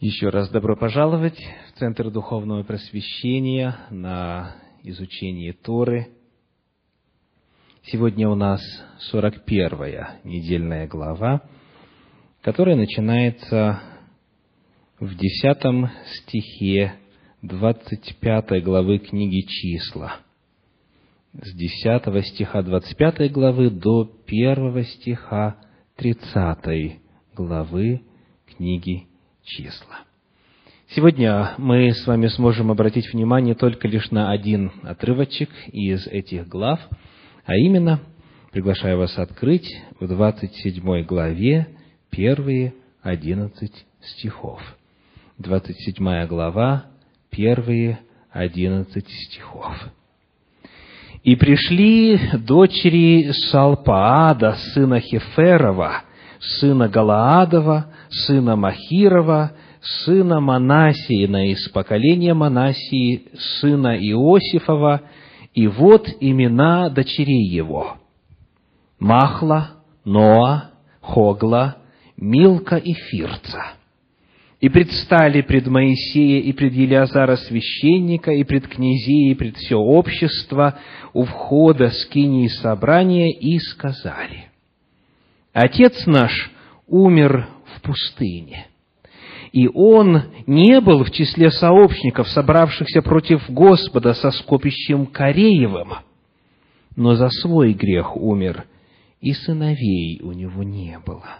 Еще раз добро пожаловать в Центр Духовного Просвещения на изучение Торы. Сегодня у нас 41-я недельная глава, которая начинается в 10 стихе 25 главы книги «Числа». С 10 стиха 25 главы до 1 стиха 30 главы книги числа. Сегодня мы с вами сможем обратить внимание только лишь на один отрывочек из этих глав, а именно, приглашаю вас открыть в 27 главе первые 11 стихов. 27 глава, первые 11 стихов. «И пришли дочери Салпаада, сына Хеферова, сына Галаадова, сына Махирова, сына Манасиина из поколения Манасии, сына Иосифова, и вот имена дочерей его. Махла, Ноа, Хогла, Милка и Фирца. И предстали пред Моисея и пред Елиазара священника, и пред князей, и пред все общество у входа скинии собрания, и сказали, «Отец наш умер в пустыне. И он не был в числе сообщников, собравшихся против Господа со скопищем Кореевым, но за свой грех умер, и сыновей у него не было.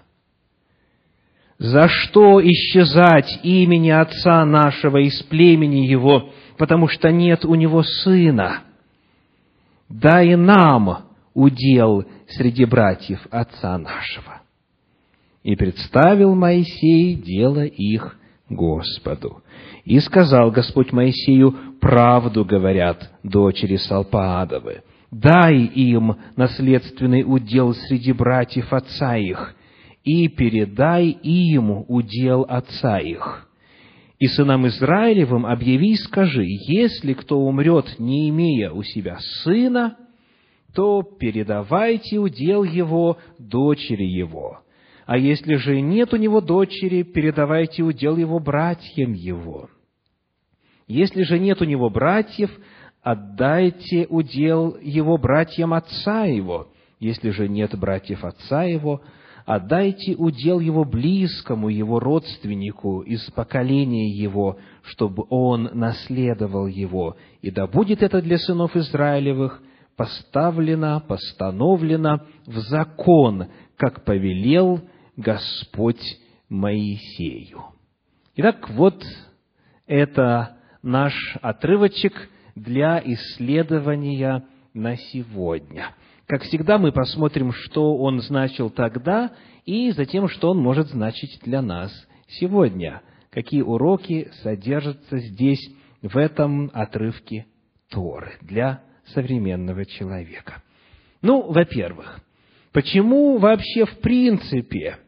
За что исчезать имени отца нашего из племени его, потому что нет у него сына? Да и нам удел среди братьев отца нашего и представил Моисей дело их Господу. И сказал Господь Моисею, правду говорят дочери Салпаадовы, дай им наследственный удел среди братьев отца их, и передай им удел отца их. И сынам Израилевым объяви и скажи, если кто умрет, не имея у себя сына, то передавайте удел его дочери его, а если же нет у него дочери, передавайте удел его братьям его. Если же нет у него братьев, отдайте удел его братьям отца его. Если же нет братьев отца его, отдайте удел его близкому, его родственнику из поколения его, чтобы он наследовал его. И да будет это для сынов Израилевых поставлено, постановлено в закон, как повелел Господь Моисею. Итак, вот это наш отрывочек для исследования на сегодня. Как всегда, мы посмотрим, что он значил тогда, и затем, что он может значить для нас сегодня. Какие уроки содержатся здесь, в этом отрывке Торы для современного человека. Ну, во-первых, почему вообще в принципе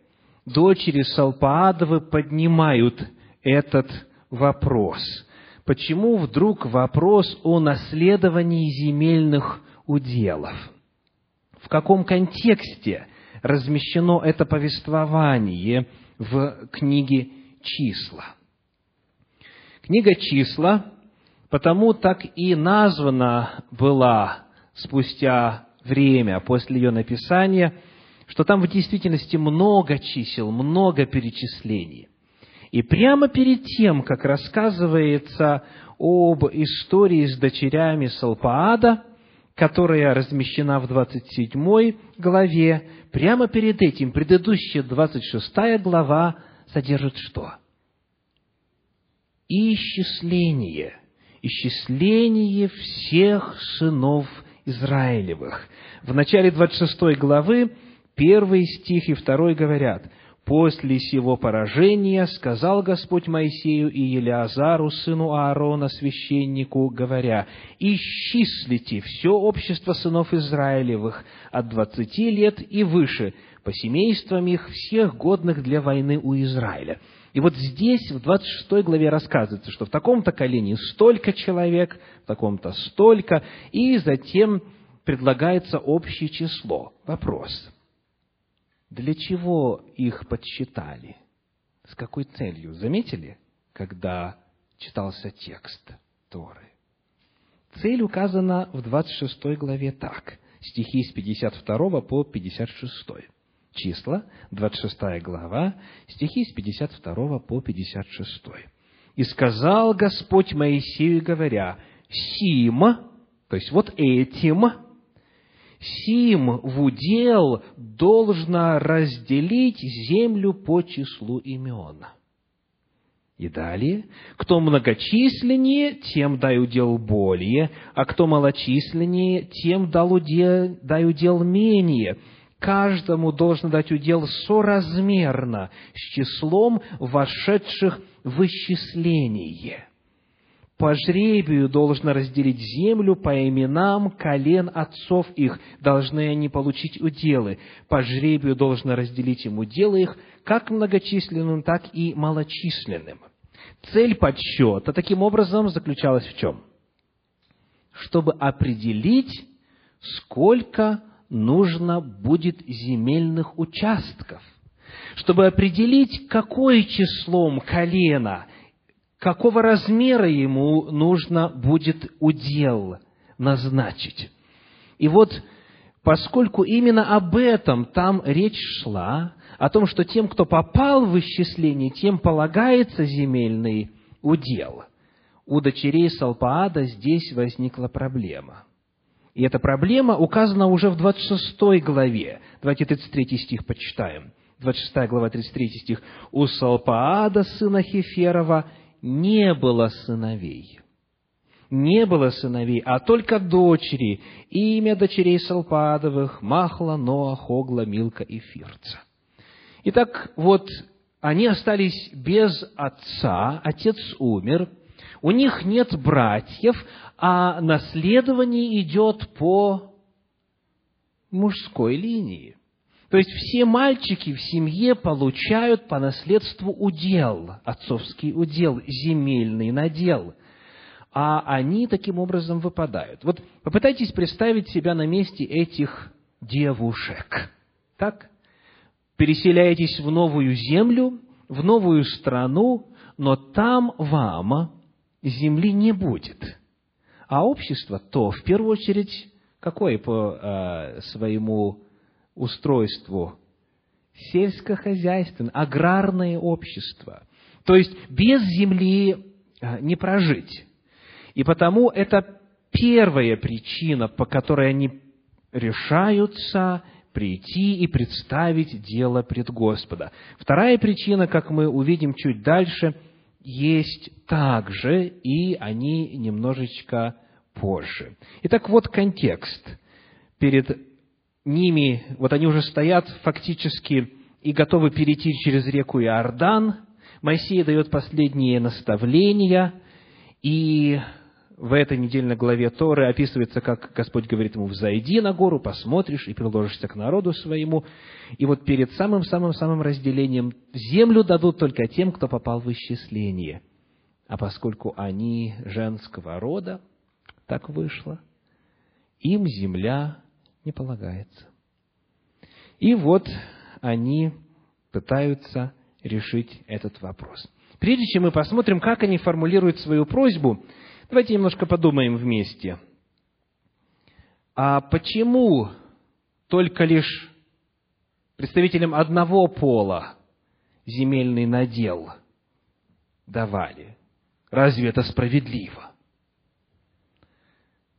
дочери Салпаадовы поднимают этот вопрос. Почему вдруг вопрос о наследовании земельных уделов? В каком контексте размещено это повествование в книге «Числа»? Книга «Числа» потому так и названа была спустя время после ее написания – что там в действительности много чисел, много перечислений. И прямо перед тем, как рассказывается об истории с дочерями Салпаада, которая размещена в 27 главе, прямо перед этим предыдущая 26 глава содержит что? Исчисление. Исчисление всех сынов Израилевых. В начале 26 главы Первый стих и второй говорят, «После сего поражения сказал Господь Моисею и Елиазару, сыну Аарона, священнику, говоря, «Исчислите все общество сынов Израилевых от двадцати лет и выше, по семействам их всех годных для войны у Израиля». И вот здесь, в 26 главе рассказывается, что в таком-то колене столько человек, в таком-то столько, и затем предлагается общее число. Вопрос – для чего их подсчитали? С какой целью? Заметили, когда читался текст Торы? Цель указана в 26 главе так, стихи с 52 по 56. Числа, 26 глава, стихи с 52 по 56. «И сказал Господь Моисею, говоря, «Сим, то есть вот этим, сим в удел должно разделить землю по числу имен». И далее, кто многочисленнее, тем дай удел более, а кто малочисленнее, тем дай удел менее. Каждому должно дать удел соразмерно с числом вошедших в исчисление. По жребию должно разделить землю по именам колен отцов их, должны они получить уделы. По жребию должно разделить им уделы их, как многочисленным, так и малочисленным. Цель подсчета таким образом заключалась в чем? Чтобы определить, сколько нужно будет земельных участков, чтобы определить, какое числом колена, какого размера ему нужно будет удел назначить. И вот, поскольку именно об этом там речь шла, о том, что тем, кто попал в исчисление, тем полагается земельный удел. У дочерей Салпаада здесь возникла проблема. И эта проблема указана уже в 26 главе. Давайте 33 стих почитаем. 26 глава, 33 стих. «У Салпаада, сына Хеферова, не было сыновей». Не было сыновей, а только дочери. Имя дочерей Салпаадовых – Махла, Ноа, Хогла, Милка и Фирца. Итак, вот они остались без отца, отец умер, у них нет братьев, а наследование идет по мужской линии. То есть все мальчики в семье получают по наследству удел, отцовский удел, земельный надел. А они таким образом выпадают. Вот попытайтесь представить себя на месте этих девушек. Так? переселяетесь в новую землю, в новую страну, но там вам земли не будет. А общество то, в первую очередь, какое по э, своему устройству? Сельскохозяйственное, аграрное общество. То есть без земли э, не прожить. И потому это первая причина, по которой они решаются прийти и представить дело пред Господа. Вторая причина, как мы увидим чуть дальше, есть также, и они немножечко позже. Итак, вот контекст. Перед ними, вот они уже стоят фактически и готовы перейти через реку Иордан. Моисей дает последние наставления, и в этой недельной главе Торы описывается, как Господь говорит ему, «Взойди на гору, посмотришь и приложишься к народу своему». И вот перед самым-самым-самым разделением землю дадут только тем, кто попал в исчисление. А поскольку они женского рода, так вышло, им земля не полагается. И вот они пытаются решить этот вопрос. Прежде чем мы посмотрим, как они формулируют свою просьбу, Давайте немножко подумаем вместе. А почему только лишь представителям одного пола земельный надел давали? Разве это справедливо?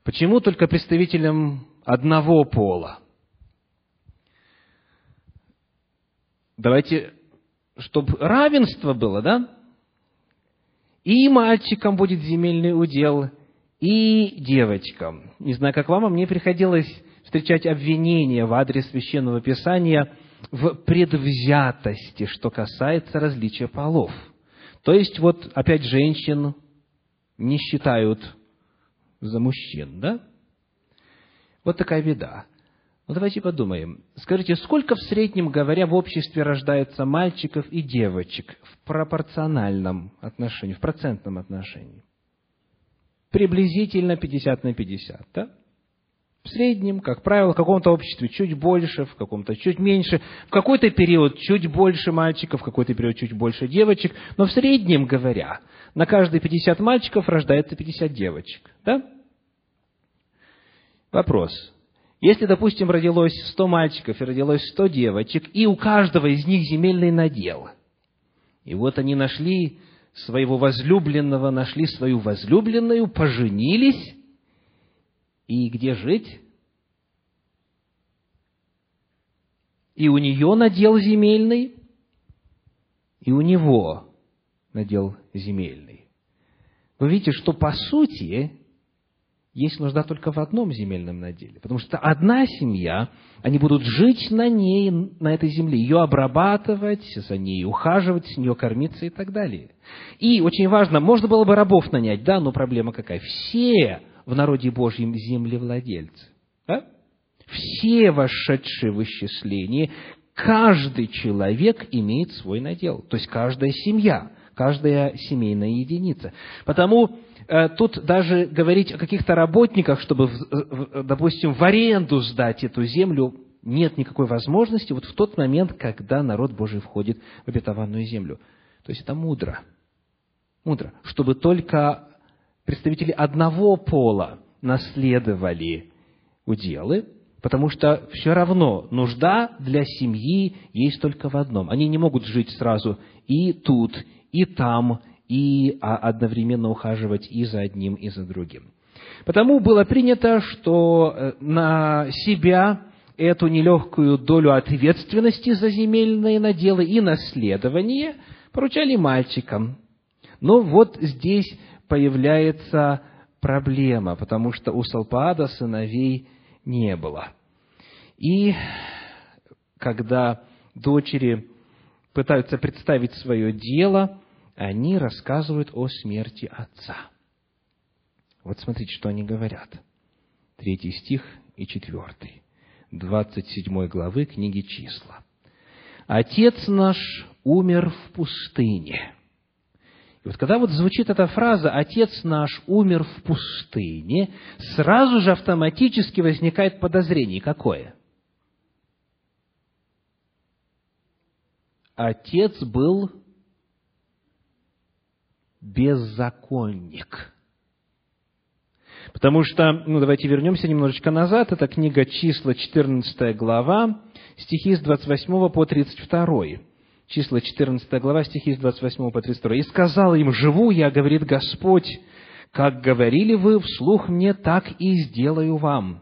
Почему только представителям одного пола? Давайте, чтобы равенство было, да? И мальчикам будет земельный удел, и девочкам. Не знаю, как вам, а мне приходилось встречать обвинения в адрес Священного Писания в предвзятости, что касается различия полов. То есть, вот опять женщин не считают за мужчин, да? Вот такая беда. Ну, давайте подумаем. Скажите, сколько в среднем, говоря, в обществе рождается мальчиков и девочек в пропорциональном отношении, в процентном отношении? Приблизительно 50 на 50, да? В среднем, как правило, в каком-то обществе чуть больше, в каком-то чуть меньше, в какой-то период чуть больше мальчиков, в какой-то период чуть больше девочек, но в среднем говоря, на каждые 50 мальчиков рождается 50 девочек. Да? Вопрос. Если, допустим, родилось 100 мальчиков и родилось 100 девочек, и у каждого из них земельный надел, и вот они нашли своего возлюбленного, нашли свою возлюбленную, поженились, и где жить? И у нее надел земельный, и у него надел земельный. Вы видите, что по сути есть нужда только в одном земельном наделе. Потому что одна семья, они будут жить на ней, на этой земле, ее обрабатывать, за ней ухаживать, с нее кормиться и так далее. И очень важно, можно было бы рабов нанять, да, но проблема какая? Все в народе Божьем землевладельцы. Да? Все вошедшие в исчисление, каждый человек имеет свой надел. То есть каждая семья, каждая семейная единица. Потому э, тут даже говорить о каких-то работниках, чтобы, допустим, в аренду сдать эту землю, нет никакой возможности вот в тот момент, когда народ Божий входит в обетованную землю. То есть это мудро. Мудро. Чтобы только представители одного пола наследовали уделы, потому что все равно нужда для семьи есть только в одном. Они не могут жить сразу и тут, и там, и а, одновременно ухаживать и за одним, и за другим. Потому было принято, что э, на себя эту нелегкую долю ответственности за земельные наделы и наследование поручали мальчикам. Но вот здесь появляется проблема, потому что у Салпаада сыновей не было. И когда дочери пытаются представить свое дело, они рассказывают о смерти отца. Вот смотрите, что они говорят. Третий стих и четвертый. двадцать седьмой главы книги «Числа». «Отец наш умер в пустыне, и вот когда вот звучит эта фраза «Отец наш умер в пустыне», сразу же автоматически возникает подозрение. Какое? Отец был беззаконник. Потому что, ну давайте вернемся немножечко назад, это книга числа, 14 глава, стихи с 28 по 32 числа 14 глава, стихи с 28 по 32. «И сказал им, живу я, говорит Господь, как говорили вы вслух мне, так и сделаю вам.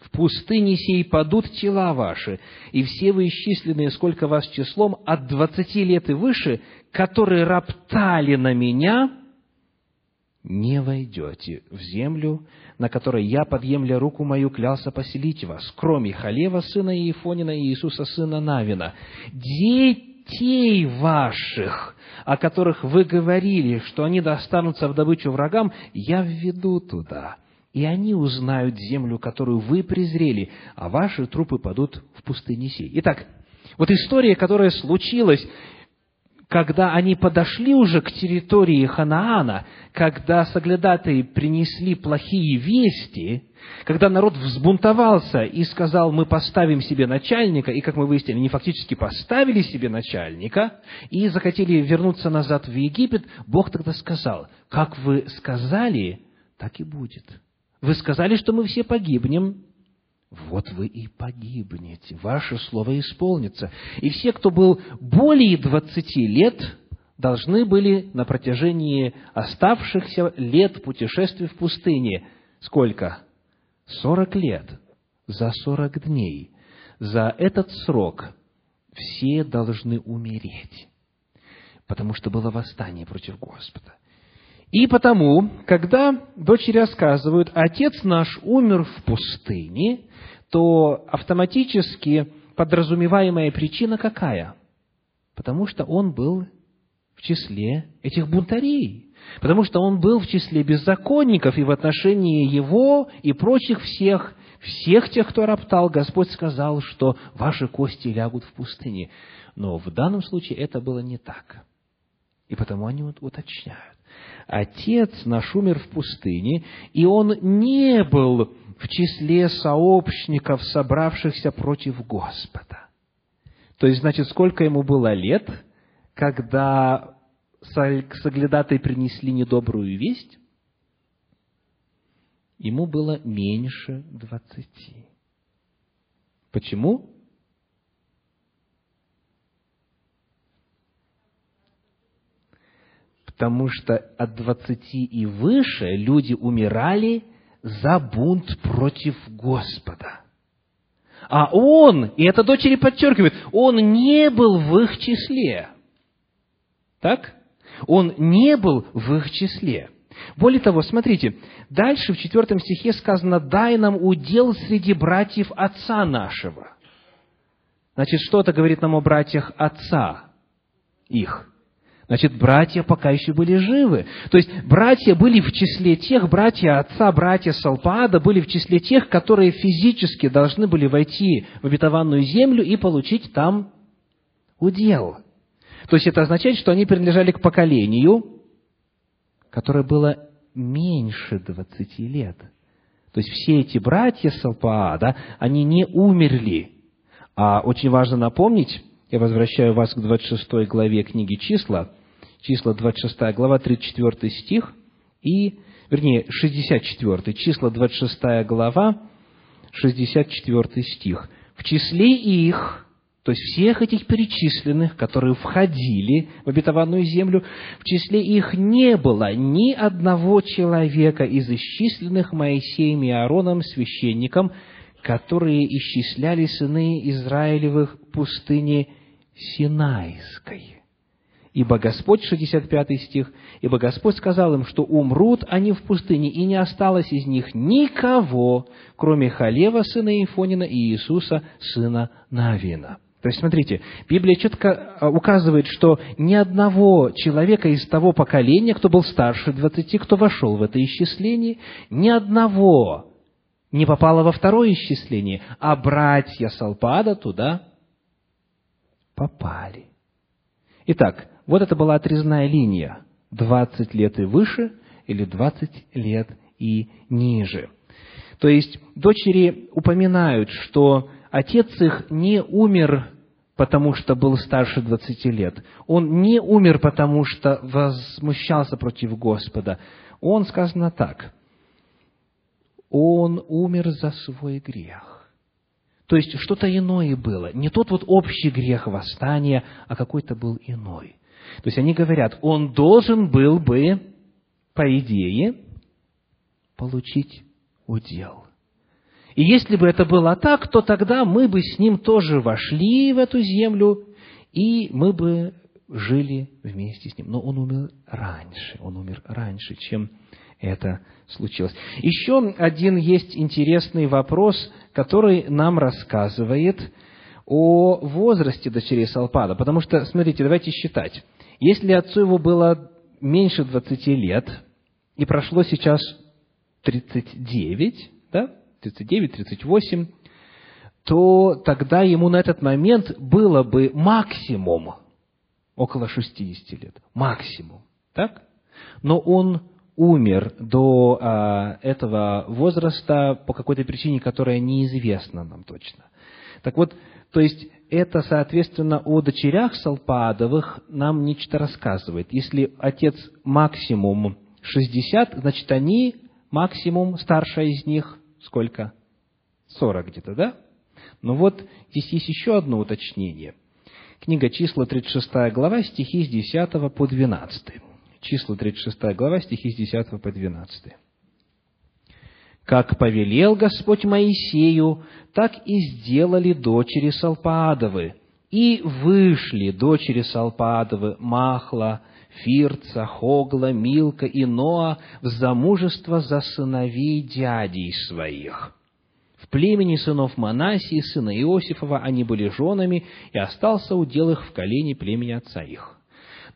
В пустыне сей падут тела ваши, и все вы исчисленные, сколько вас числом, от двадцати лет и выше, которые роптали на меня, не войдете в землю, на которой я, подъемля руку мою, клялся поселить вас, кроме Халева, сына Иефонина и Иисуса, сына Навина. Детей ваших, о которых вы говорили, что они достанутся в добычу врагам, я введу туда, и они узнают землю, которую вы презрели, а ваши трупы падут в пустыне сей. Итак, вот история, которая случилась когда они подошли уже к территории Ханаана, когда соглядатые принесли плохие вести, когда народ взбунтовался и сказал, мы поставим себе начальника, и, как мы выяснили, они фактически поставили себе начальника, и захотели вернуться назад в Египет, Бог тогда сказал, как вы сказали, так и будет. Вы сказали, что мы все погибнем, вот вы и погибнете, ваше слово исполнится. И все, кто был более двадцати лет, должны были на протяжении оставшихся лет путешествий в пустыне, сколько? Сорок лет, за сорок дней. За этот срок все должны умереть, потому что было восстание против Господа. И потому, когда дочери рассказывают, отец наш умер в пустыне, то автоматически подразумеваемая причина какая? Потому что он был в числе этих бунтарей. Потому что он был в числе беззаконников, и в отношении его и прочих всех, всех тех, кто роптал, Господь сказал, что ваши кости лягут в пустыне. Но в данном случае это было не так. И потому они уточняют. Отец наш умер в пустыне, и он не был в числе сообщников, собравшихся против Господа. То есть, значит, сколько ему было лет, когда соглядатые принесли недобрую весть? Ему было меньше двадцати. Почему? Потому что от двадцати и выше люди умирали за бунт против Господа. А он, и это дочери подчеркивает, он не был в их числе. Так? Он не был в их числе. Более того, смотрите, дальше в четвертом стихе сказано, «Дай нам удел среди братьев отца нашего». Значит, что это говорит нам о братьях отца их? Значит, братья пока еще были живы. То есть, братья были в числе тех, братья отца, братья Салпаада были в числе тех, которые физически должны были войти в обетованную землю и получить там удел. То есть, это означает, что они принадлежали к поколению, которое было меньше двадцати лет. То есть, все эти братья Салпаада, они не умерли. А очень важно напомнить, я возвращаю вас к 26 главе книги «Числа», числа 26 глава, 34 стих, и, вернее, 64, числа 26 глава, 64 стих. В числе их, то есть всех этих перечисленных, которые входили в обетованную землю, в числе их не было ни одного человека из исчисленных Моисеем и Аароном священником, которые исчисляли сыны Израилевых в пустыне Синайской. Ибо Господь, 65 стих, ибо Господь сказал им, что умрут они в пустыне, и не осталось из них никого, кроме Халева, сына Ифонина, и Иисуса, сына Навина. То есть, смотрите, Библия четко а, указывает, что ни одного человека из того поколения, кто был старше двадцати, кто вошел в это исчисление, ни одного не попало во второе исчисление, а братья Салпада туда попали. Итак, вот это была отрезная линия. 20 лет и выше или 20 лет и ниже. То есть дочери упоминают, что отец их не умер, потому что был старше 20 лет. Он не умер, потому что возмущался против Господа. Он, сказано так, он умер за свой грех. То есть что-то иное было. Не тот вот общий грех восстания, а какой-то был иной. То есть они говорят, он должен был бы, по идее, получить удел. И если бы это было так, то тогда мы бы с ним тоже вошли в эту землю, и мы бы жили вместе с ним. Но он умер раньше, он умер раньше, чем это случилось. Еще один есть интересный вопрос, который нам рассказывает о возрасте дочерей Салпада. Потому что, смотрите, давайте считать. Если отцу его было меньше 20 лет, и прошло сейчас 39, да, 39, 38, то тогда ему на этот момент было бы максимум около 60 лет. Максимум. Так? Но он умер до а, этого возраста по какой-то причине, которая неизвестна нам точно. Так вот, то есть это, соответственно, о дочерях Салпаадовых нам нечто рассказывает. Если отец максимум 60, значит, они максимум, старшая из них, сколько? 40 где-то, да? Но вот здесь есть еще одно уточнение. Книга числа, 36 глава, стихи с 10 по 12. Числа, 36 глава, стихи с 10 по 12 как повелел Господь Моисею, так и сделали дочери Салпаадовы. И вышли дочери Салпаадовы Махла, Фирца, Хогла, Милка и Ноа в замужество за сыновей дядей своих. В племени сынов Манасии, сына Иосифова, они были женами, и остался удел их в колене племени отца их.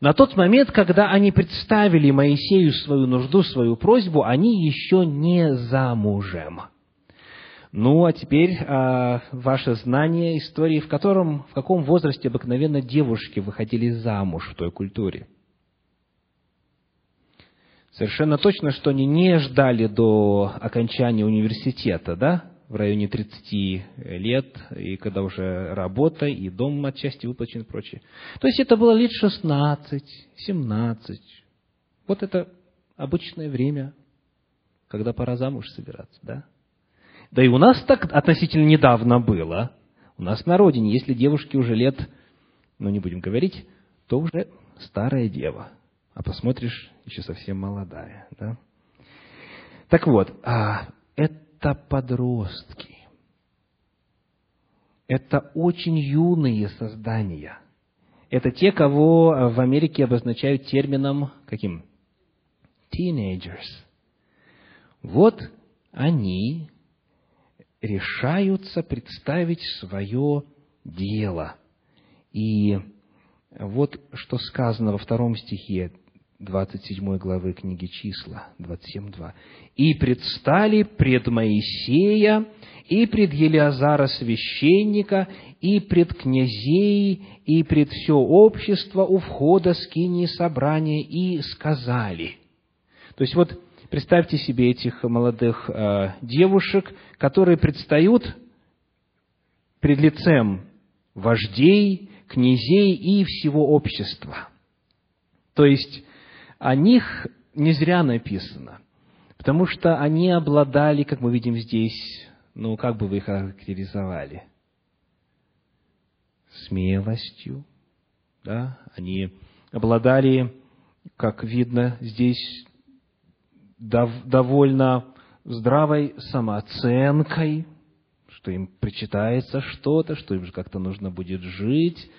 На тот момент, когда они представили Моисею свою нужду, свою просьбу, они еще не замужем. Ну, а теперь а, ваше знание истории, в, котором, в каком возрасте обыкновенно девушки выходили замуж в той культуре. Совершенно точно, что они не ждали до окончания университета, да, в районе 30 лет, и когда уже работа, и дом отчасти выплачен и прочее. То есть это было лет 16, 17. Вот это обычное время, когда пора замуж собираться, да? Да и у нас так относительно недавно было. У нас на родине, если девушке уже лет, ну не будем говорить, то уже старая дева. А посмотришь, еще совсем молодая, да? Так вот, а это подростки. Это очень юные создания. Это те, кого в Америке обозначают термином каким? Teenagers. Вот они решаются представить свое дело. И вот что сказано во втором стихе 27 главы книги Числа, 27.2. «И предстали пред Моисея, и пред Елиазара священника, и пред князей, и пред все общество у входа скинии собрания, и сказали». То есть вот представьте себе этих молодых э, девушек, которые предстают пред лицем вождей, князей и всего общества. То есть о них не зря написано, потому что они обладали, как мы видим здесь, ну, как бы вы их характеризовали? Смелостью, да, они обладали, как видно здесь, дов- довольно здравой самооценкой, что им причитается что-то, что им же как-то нужно будет жить,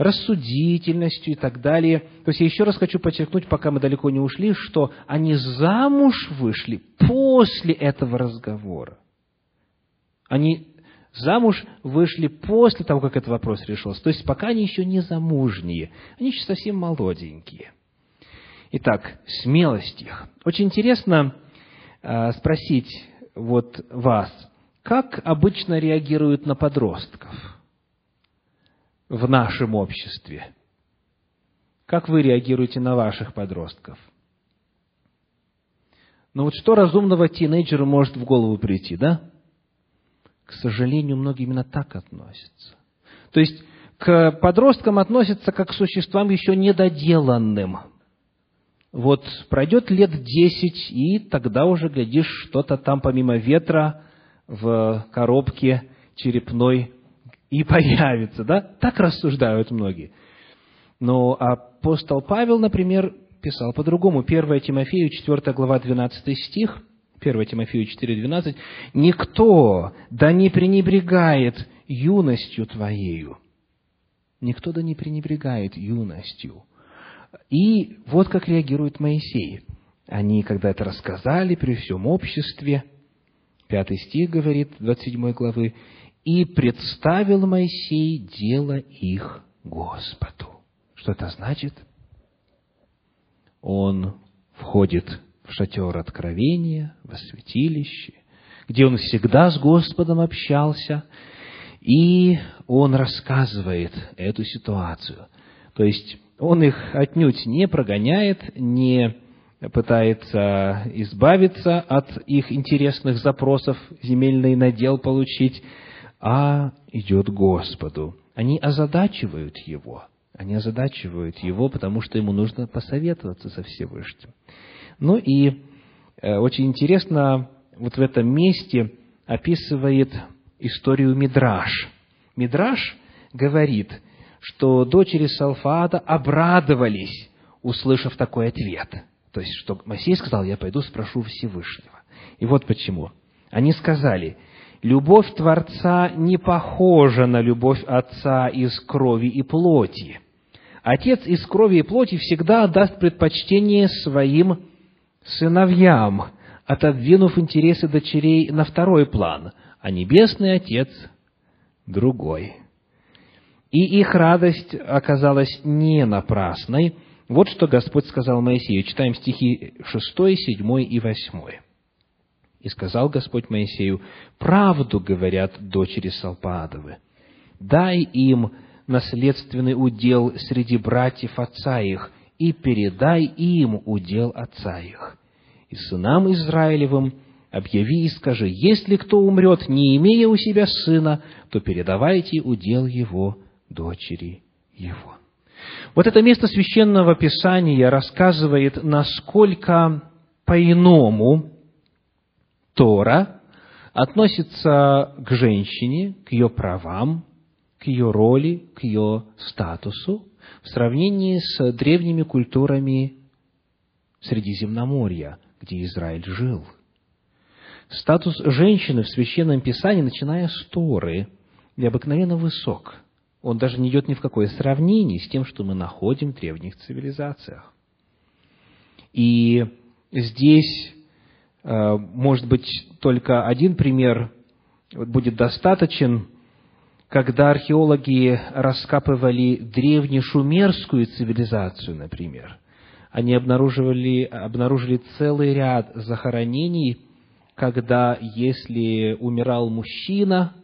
рассудительностью и так далее. То есть я еще раз хочу подчеркнуть, пока мы далеко не ушли, что они замуж вышли после этого разговора. Они замуж вышли после того, как этот вопрос решился. То есть пока они еще не замужние, они еще совсем молоденькие. Итак, смелость их. Очень интересно э, спросить вот вас, как обычно реагируют на подростков – в нашем обществе? Как вы реагируете на ваших подростков? Ну вот что разумного тинейджеру может в голову прийти, да? К сожалению, многие именно так относятся. То есть к подросткам относятся как к существам еще недоделанным. Вот пройдет лет десять, и тогда уже, глядишь, что-то там помимо ветра в коробке черепной и появится, да? Так рассуждают многие. Но апостол Павел, например, писал по-другому. 1 Тимофею, 4 глава, 12 стих, 1 Тимофею 4, 12. «Никто да не пренебрегает юностью твоею». Никто да не пренебрегает юностью. И вот как реагирует Моисей. Они, когда это рассказали при всем обществе, пятый стих говорит, 27 главы, и представил Моисей дело их Господу. Что это значит? Он входит в шатер откровения, во святилище, где он всегда с Господом общался, и он рассказывает эту ситуацию. То есть он их отнюдь не прогоняет, не пытается избавиться от их интересных запросов, земельный надел получить, а идет Господу. Они озадачивают его. Они озадачивают его, потому что ему нужно посоветоваться со Всевышним. Ну и э, очень интересно, вот в этом месте описывает историю Мидраш. Мидраш говорит, что дочери Салфаада обрадовались, услышав такой ответ. То есть, что Моисей сказал, я пойду спрошу Всевышнего. И вот почему. Они сказали, любовь Творца не похожа на любовь Отца из крови и плоти. Отец из крови и плоти всегда даст предпочтение своим сыновьям, отодвинув интересы дочерей на второй план, а Небесный Отец – другой. И их радость оказалась не напрасной. Вот что Господь сказал Моисею. Читаем стихи 6, 7 и 8. И сказал Господь Моисею, правду говорят дочери Салпаадовы. Дай им наследственный удел среди братьев отца их, и передай им удел отца их. И сынам Израилевым объяви и скажи, если кто умрет, не имея у себя сына, то передавайте удел его дочери его. Вот это место священного писания рассказывает, насколько по-иному Тора относится к женщине, к ее правам, к ее роли, к ее статусу в сравнении с древними культурами Средиземноморья, где Израиль жил. Статус женщины в Священном Писании, начиная с Торы, необыкновенно высок. Он даже не идет ни в какое сравнение с тем, что мы находим в древних цивилизациях. И здесь, может быть, только один пример будет достаточен – когда археологи раскапывали древнешумерскую цивилизацию, например, они обнаруживали, обнаружили целый ряд захоронений, когда, если умирал мужчина,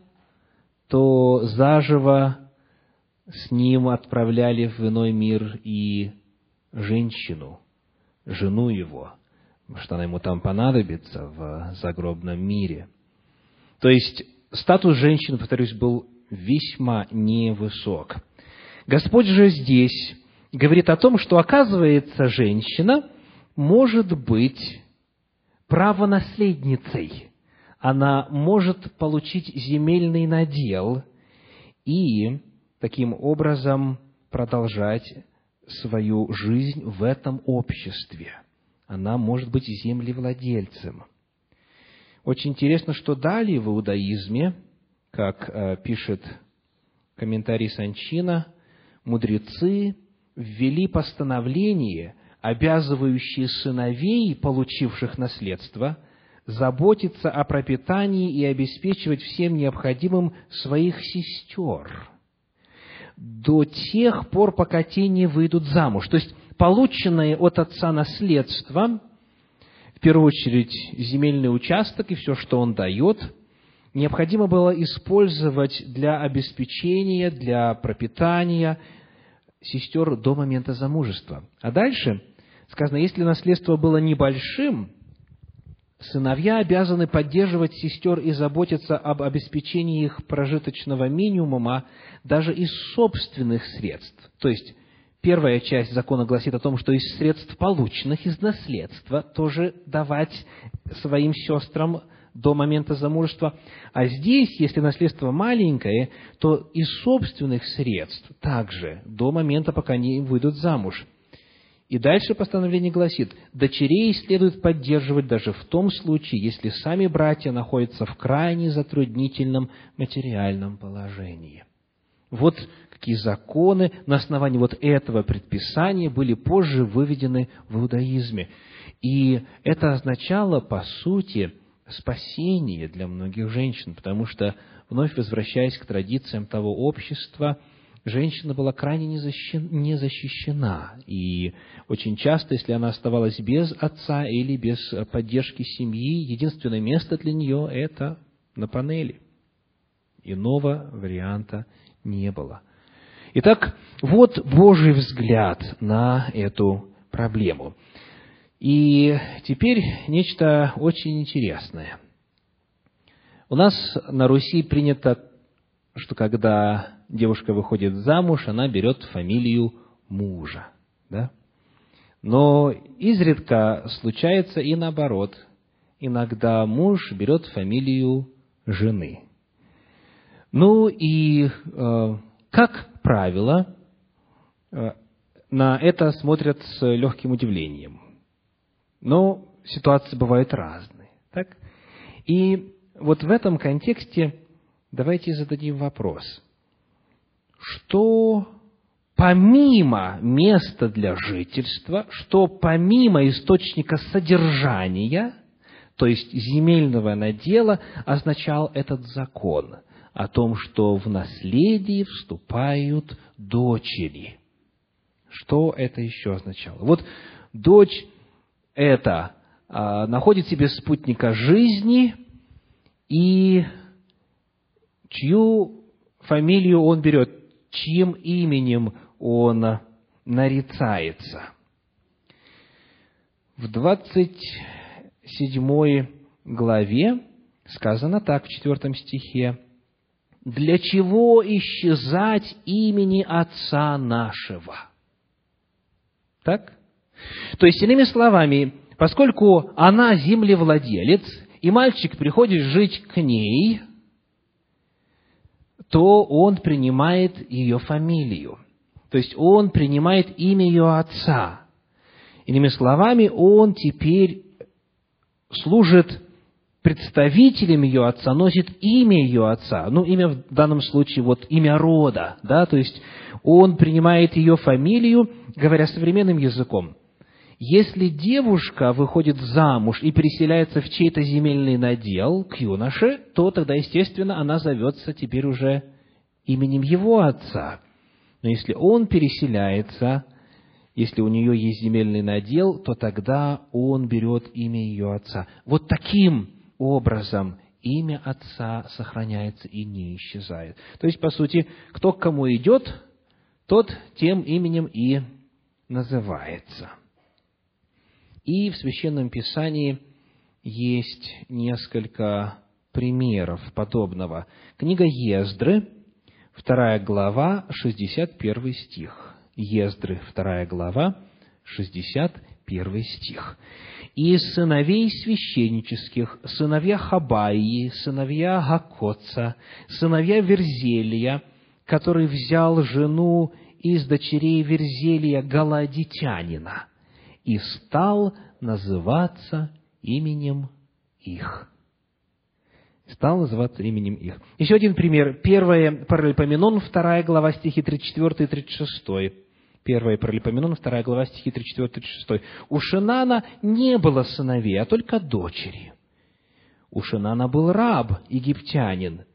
то заживо с ним отправляли в иной мир и женщину, жену его, что она ему там понадобится в загробном мире. То есть статус женщины, повторюсь, был весьма невысок. Господь же здесь говорит о том, что, оказывается, женщина может быть правонаследницей. Она может получить земельный надел и таким образом продолжать свою жизнь в этом обществе. Она может быть землевладельцем. Очень интересно, что далее в иудаизме как э, пишет комментарий Санчина, мудрецы ввели постановление, обязывающее сыновей, получивших наследство, заботиться о пропитании и обеспечивать всем необходимым своих сестер до тех пор, пока те не выйдут замуж. То есть, полученное от отца наследство, в первую очередь земельный участок и все, что он дает – необходимо было использовать для обеспечения, для пропитания сестер до момента замужества. А дальше сказано, если наследство было небольшим, сыновья обязаны поддерживать сестер и заботиться об обеспечении их прожиточного минимума даже из собственных средств. То есть, первая часть закона гласит о том, что из средств, полученных из наследства, тоже давать своим сестрам до момента замужества. А здесь, если наследство маленькое, то из собственных средств также до момента, пока они выйдут замуж. И дальше постановление гласит, дочерей следует поддерживать даже в том случае, если сами братья находятся в крайне затруднительном материальном положении. Вот какие законы на основании вот этого предписания были позже выведены в иудаизме. И это означало, по сути, спасение для многих женщин, потому что, вновь возвращаясь к традициям того общества, женщина была крайне не защищена. И очень часто, если она оставалась без отца или без поддержки семьи, единственное место для нее – это на панели. Иного варианта не было. Итак, вот Божий взгляд на эту проблему. И теперь нечто очень интересное. У нас на Руси принято, что когда девушка выходит замуж, она берет фамилию мужа. Да? Но изредка случается и наоборот. Иногда муж берет фамилию жены. Ну и, э, как правило, э, на это смотрят с легким удивлением. Но ситуации бывают разные. Так? И вот в этом контексте давайте зададим вопрос. Что помимо места для жительства, что помимо источника содержания, то есть земельного надела, означал этот закон о том, что в наследие вступают дочери. Что это еще означало? Вот дочь это а, находит себе спутника жизни и чью фамилию он берет, чьим именем он нарицается. в 27 главе сказано так, в 4 стихе, «Для чего исчезать имени Отца нашего?» Так? То есть, иными словами, поскольку она землевладелец, и мальчик приходит жить к ней, то он принимает ее фамилию. То есть он принимает имя ее отца. Иными словами, он теперь служит представителем ее отца, носит имя ее отца. Ну, имя в данном случае, вот имя рода, да, то есть он принимает ее фамилию, говоря современным языком. Если девушка выходит замуж и переселяется в чей-то земельный надел к юноше, то тогда, естественно, она зовется теперь уже именем его отца. Но если он переселяется, если у нее есть земельный надел, то тогда он берет имя ее отца. Вот таким образом имя отца сохраняется и не исчезает. То есть, по сути, кто к кому идет, тот тем именем и называется. И в Священном Писании есть несколько примеров подобного. Книга Ездры, вторая глава, 61 стих. Ездры, вторая глава, 61 стих. «И сыновей священнических, сыновья Хабаии, сыновья Гакоца, сыновья Верзелия, который взял жену из дочерей Верзелия Галадитянина, и стал называться именем их» стал называться именем их. Еще один пример. Первое Паралипоменон, вторая глава, стихи 34 и 36. Первая Паралипоменон, вторая глава, стихи 34 и 36. У Шинана не было сыновей, а только дочери. У Шинана был раб, египтянин,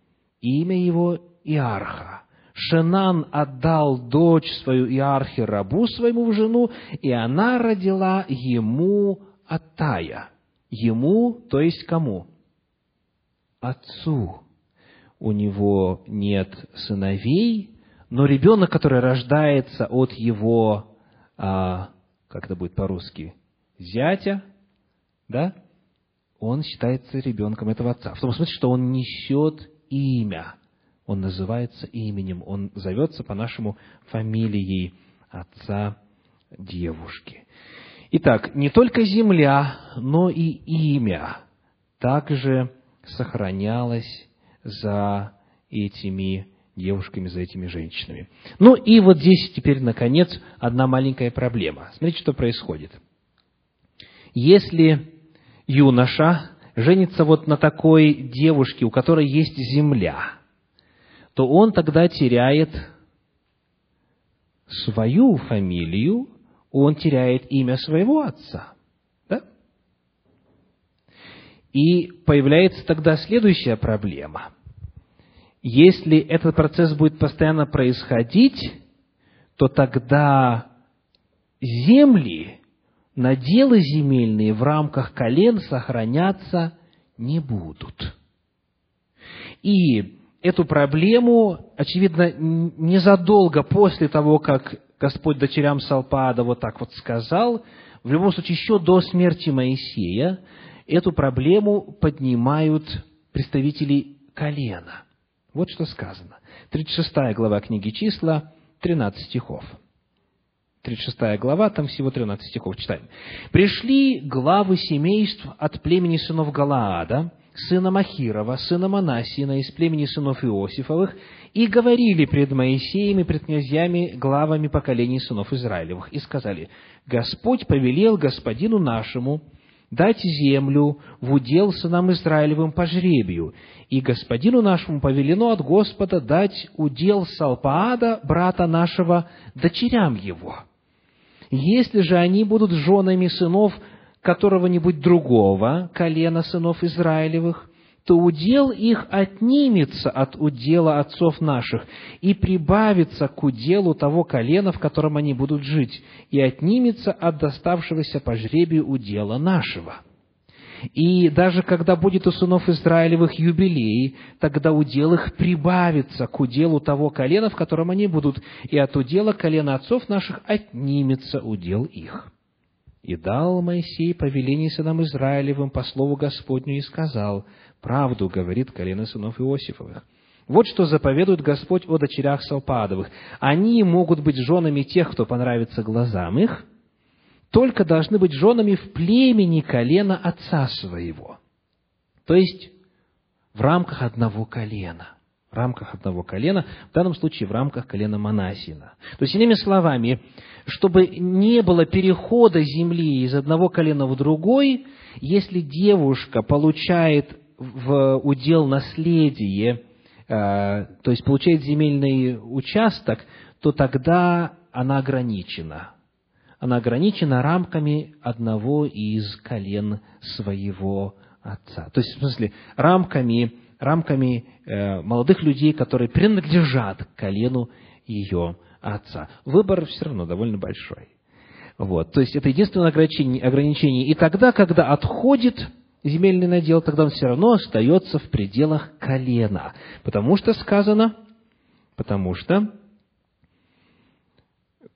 имя его Иарха. Шенан отдал дочь свою Иархе рабу своему в жену, и она родила ему Атая. Ему, то есть кому? отцу. У него нет сыновей, но ребенок, который рождается от его, а, как это будет по-русски, зятя, да, он считается ребенком этого отца. В том смысле, что он несет имя. Он называется именем, он зовется по-нашему фамилией отца девушки. Итак, не только земля, но и имя также сохранялось за этими девушками, за этими женщинами. Ну и вот здесь теперь, наконец, одна маленькая проблема. Смотрите, что происходит. Если юноша женится вот на такой девушке, у которой есть земля, то он тогда теряет свою фамилию, он теряет имя своего отца. И появляется тогда следующая проблема. Если этот процесс будет постоянно происходить, то тогда земли, наделы земельные в рамках колен сохраняться не будут. И эту проблему, очевидно, незадолго после того, как Господь дочерям Салпаада вот так вот сказал, в любом случае еще до смерти Моисея, эту проблему поднимают представители колена. Вот что сказано. 36 глава книги числа, 13 стихов. 36 глава, там всего 13 стихов читаем. «Пришли главы семейств от племени сынов Галаада, сына Махирова, сына Манасина, из племени сынов Иосифовых, и говорили пред Моисеем и пред князьями, главами поколений сынов Израилевых, и сказали, Господь повелел господину нашему, дать землю в удел сынам Израилевым по жребию, и господину нашему повелено от Господа дать удел Салпаада, брата нашего, дочерям его. Если же они будут женами сынов которого-нибудь другого колена сынов Израилевых, то удел их отнимется от удела отцов наших и прибавится к уделу того колена, в котором они будут жить, и отнимется от доставшегося по жребию удела нашего. И даже когда будет у сынов Израилевых юбилей, тогда удел их прибавится к уделу того колена, в котором они будут, и от удела колена отцов наших отнимется удел их. И дал Моисей повеление сынам Израилевым по слову Господню и сказал, «Правду говорит колено сынов Иосифовых». Вот что заповедует Господь о дочерях Салпадовых. Они могут быть женами тех, кто понравится глазам их, только должны быть женами в племени колена отца своего. То есть, в рамках одного колена. В рамках одного колена, в данном случае в рамках колена Манасина. То есть, иными словами, чтобы не было перехода земли из одного колена в другой, если девушка получает в удел наследие, э, то есть получает земельный участок, то тогда она ограничена. Она ограничена рамками одного из колен своего отца. То есть, в смысле, рамками, рамками э, молодых людей, которые принадлежат колену ее отца. Выбор все равно довольно большой. Вот. То есть, это единственное ограничение, ограничение. И тогда, когда отходит земельный надел, тогда он все равно остается в пределах колена. Потому что сказано, потому что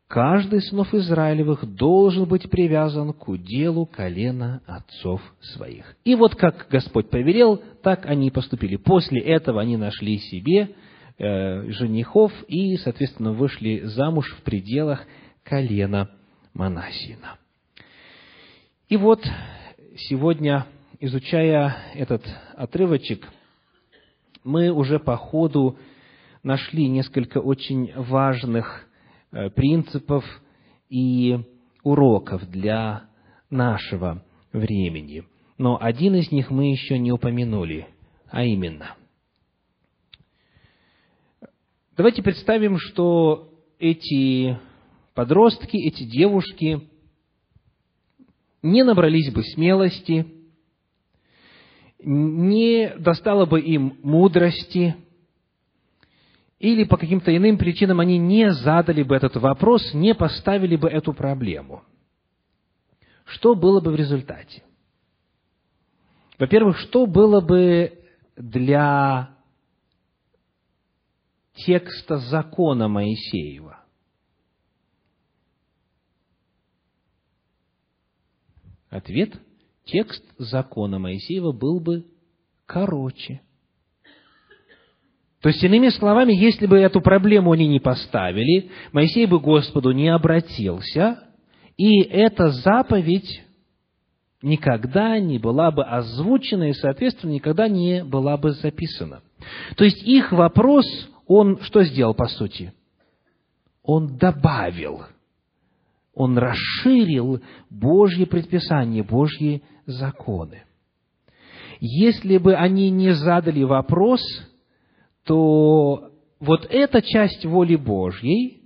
каждый из сынов Израилевых должен быть привязан к уделу колена отцов своих. И вот как Господь повелел, так они поступили. После этого они нашли себе э, женихов и, соответственно, вышли замуж в пределах колена Манасина. И вот сегодня, изучая этот отрывочек, мы уже по ходу нашли несколько очень важных Э, принципов и уроков для нашего времени. Но один из них мы еще не упомянули, а именно. Давайте представим, что эти подростки, эти девушки не набрались бы смелости, не достало бы им мудрости, или по каким-то иным причинам они не задали бы этот вопрос, не поставили бы эту проблему. Что было бы в результате? Во-первых, что было бы для текста закона Моисеева? Ответ – текст закона Моисеева был бы короче. То есть, иными словами, если бы эту проблему они не поставили, Моисей бы Господу не обратился, и эта заповедь никогда не была бы озвучена и, соответственно, никогда не была бы записана. То есть, их вопрос, он что сделал по сути? Он добавил, он расширил Божьи предписания, Божьи законы. Если бы они не задали вопрос – то вот эта часть воли Божьей,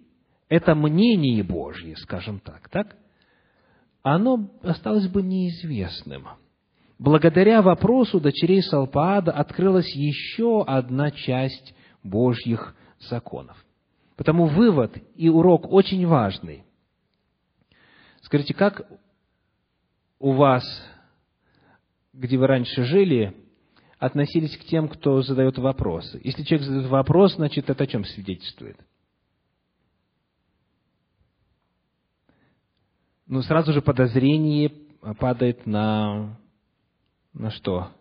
это мнение Божье, скажем так, так, оно осталось бы неизвестным. Благодаря вопросу дочерей Салпаада открылась еще одна часть Божьих законов. Потому вывод и урок очень важный. Скажите, как у вас, где вы раньше жили, относились к тем, кто задает вопросы. Если человек задает вопрос, значит, это о чем свидетельствует? Ну, сразу же подозрение падает на, на что?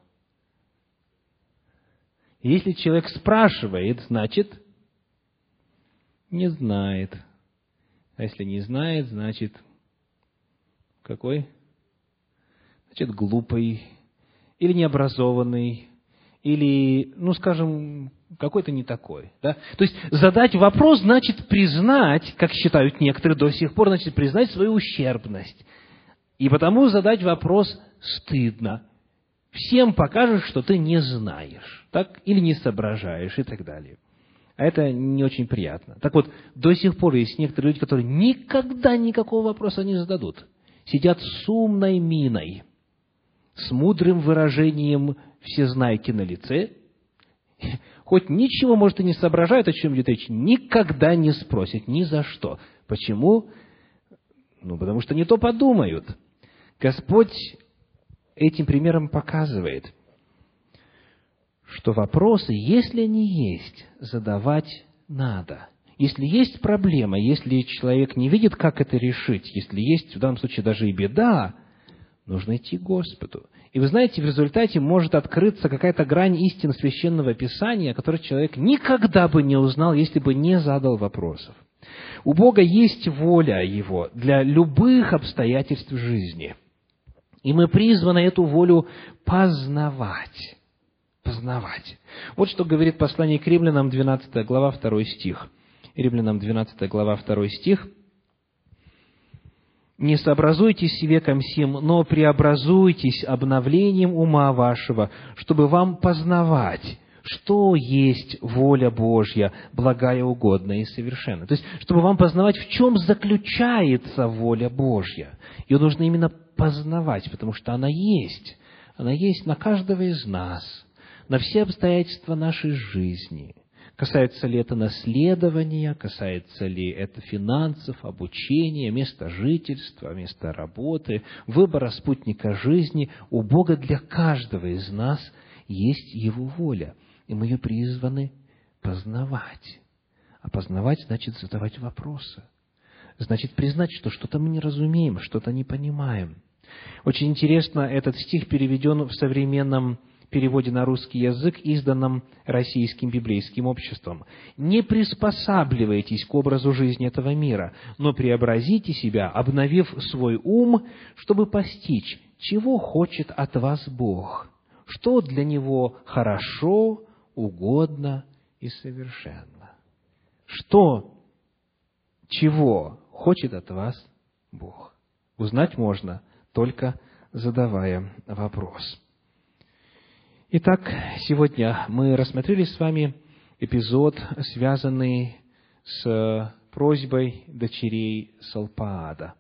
Если человек спрашивает, значит, не знает. А если не знает, значит, какой? Значит, глупый, или необразованный, или, ну, скажем, какой-то не такой. Да? То есть задать вопрос значит признать, как считают некоторые до сих пор, значит признать свою ущербность. И потому задать вопрос стыдно. Всем покажешь, что ты не знаешь, так? или не соображаешь и так далее. А это не очень приятно. Так вот, до сих пор есть некоторые люди, которые никогда никакого вопроса не зададут. Сидят с умной миной, с мудрым выражением всезнайки на лице, хоть ничего, может, и не соображают, о чем идет речь, никогда не спросят ни за что. Почему? Ну, потому что не то подумают. Господь этим примером показывает, что вопросы, если они есть, задавать надо. Если есть проблема, если человек не видит, как это решить, если есть в данном случае даже и беда, нужно идти к Господу. И вы знаете, в результате может открыться какая-то грань истин священного писания, которую человек никогда бы не узнал, если бы не задал вопросов. У Бога есть воля Его для любых обстоятельств жизни. И мы призваны эту волю познавать. Познавать. Вот что говорит послание к римлянам, 12 глава, 2 стих. Римлянам 12 глава 2 стих. «Не сообразуйтесь веком сим, но преобразуйтесь обновлением ума вашего, чтобы вам познавать, что есть воля Божья, благая, угодная и совершенная». То есть, чтобы вам познавать, в чем заключается воля Божья. Ее нужно именно познавать, потому что она есть. Она есть на каждого из нас, на все обстоятельства нашей жизни – Касается ли это наследования, касается ли это финансов, обучения, места жительства, места работы, выбора спутника жизни. У Бога для каждого из нас есть Его воля, и мы ее призваны познавать. А познавать значит задавать вопросы. Значит признать, что что-то мы не разумеем, что-то не понимаем. Очень интересно, этот стих переведен в современном переводе на русский язык, изданном Российским библейским обществом. «Не приспосабливайтесь к образу жизни этого мира, но преобразите себя, обновив свой ум, чтобы постичь, чего хочет от вас Бог, что для Него хорошо, угодно и совершенно. Что, чего хочет от вас Бог? Узнать можно, только задавая вопрос. Итак, сегодня мы рассмотрели с вами эпизод, связанный с просьбой дочерей Салпаада.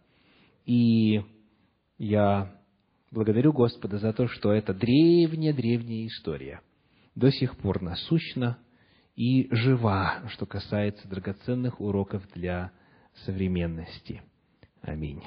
И я благодарю Господа за то, что это древняя-древняя история до сих пор насущна и жива, что касается драгоценных уроков для современности. Аминь.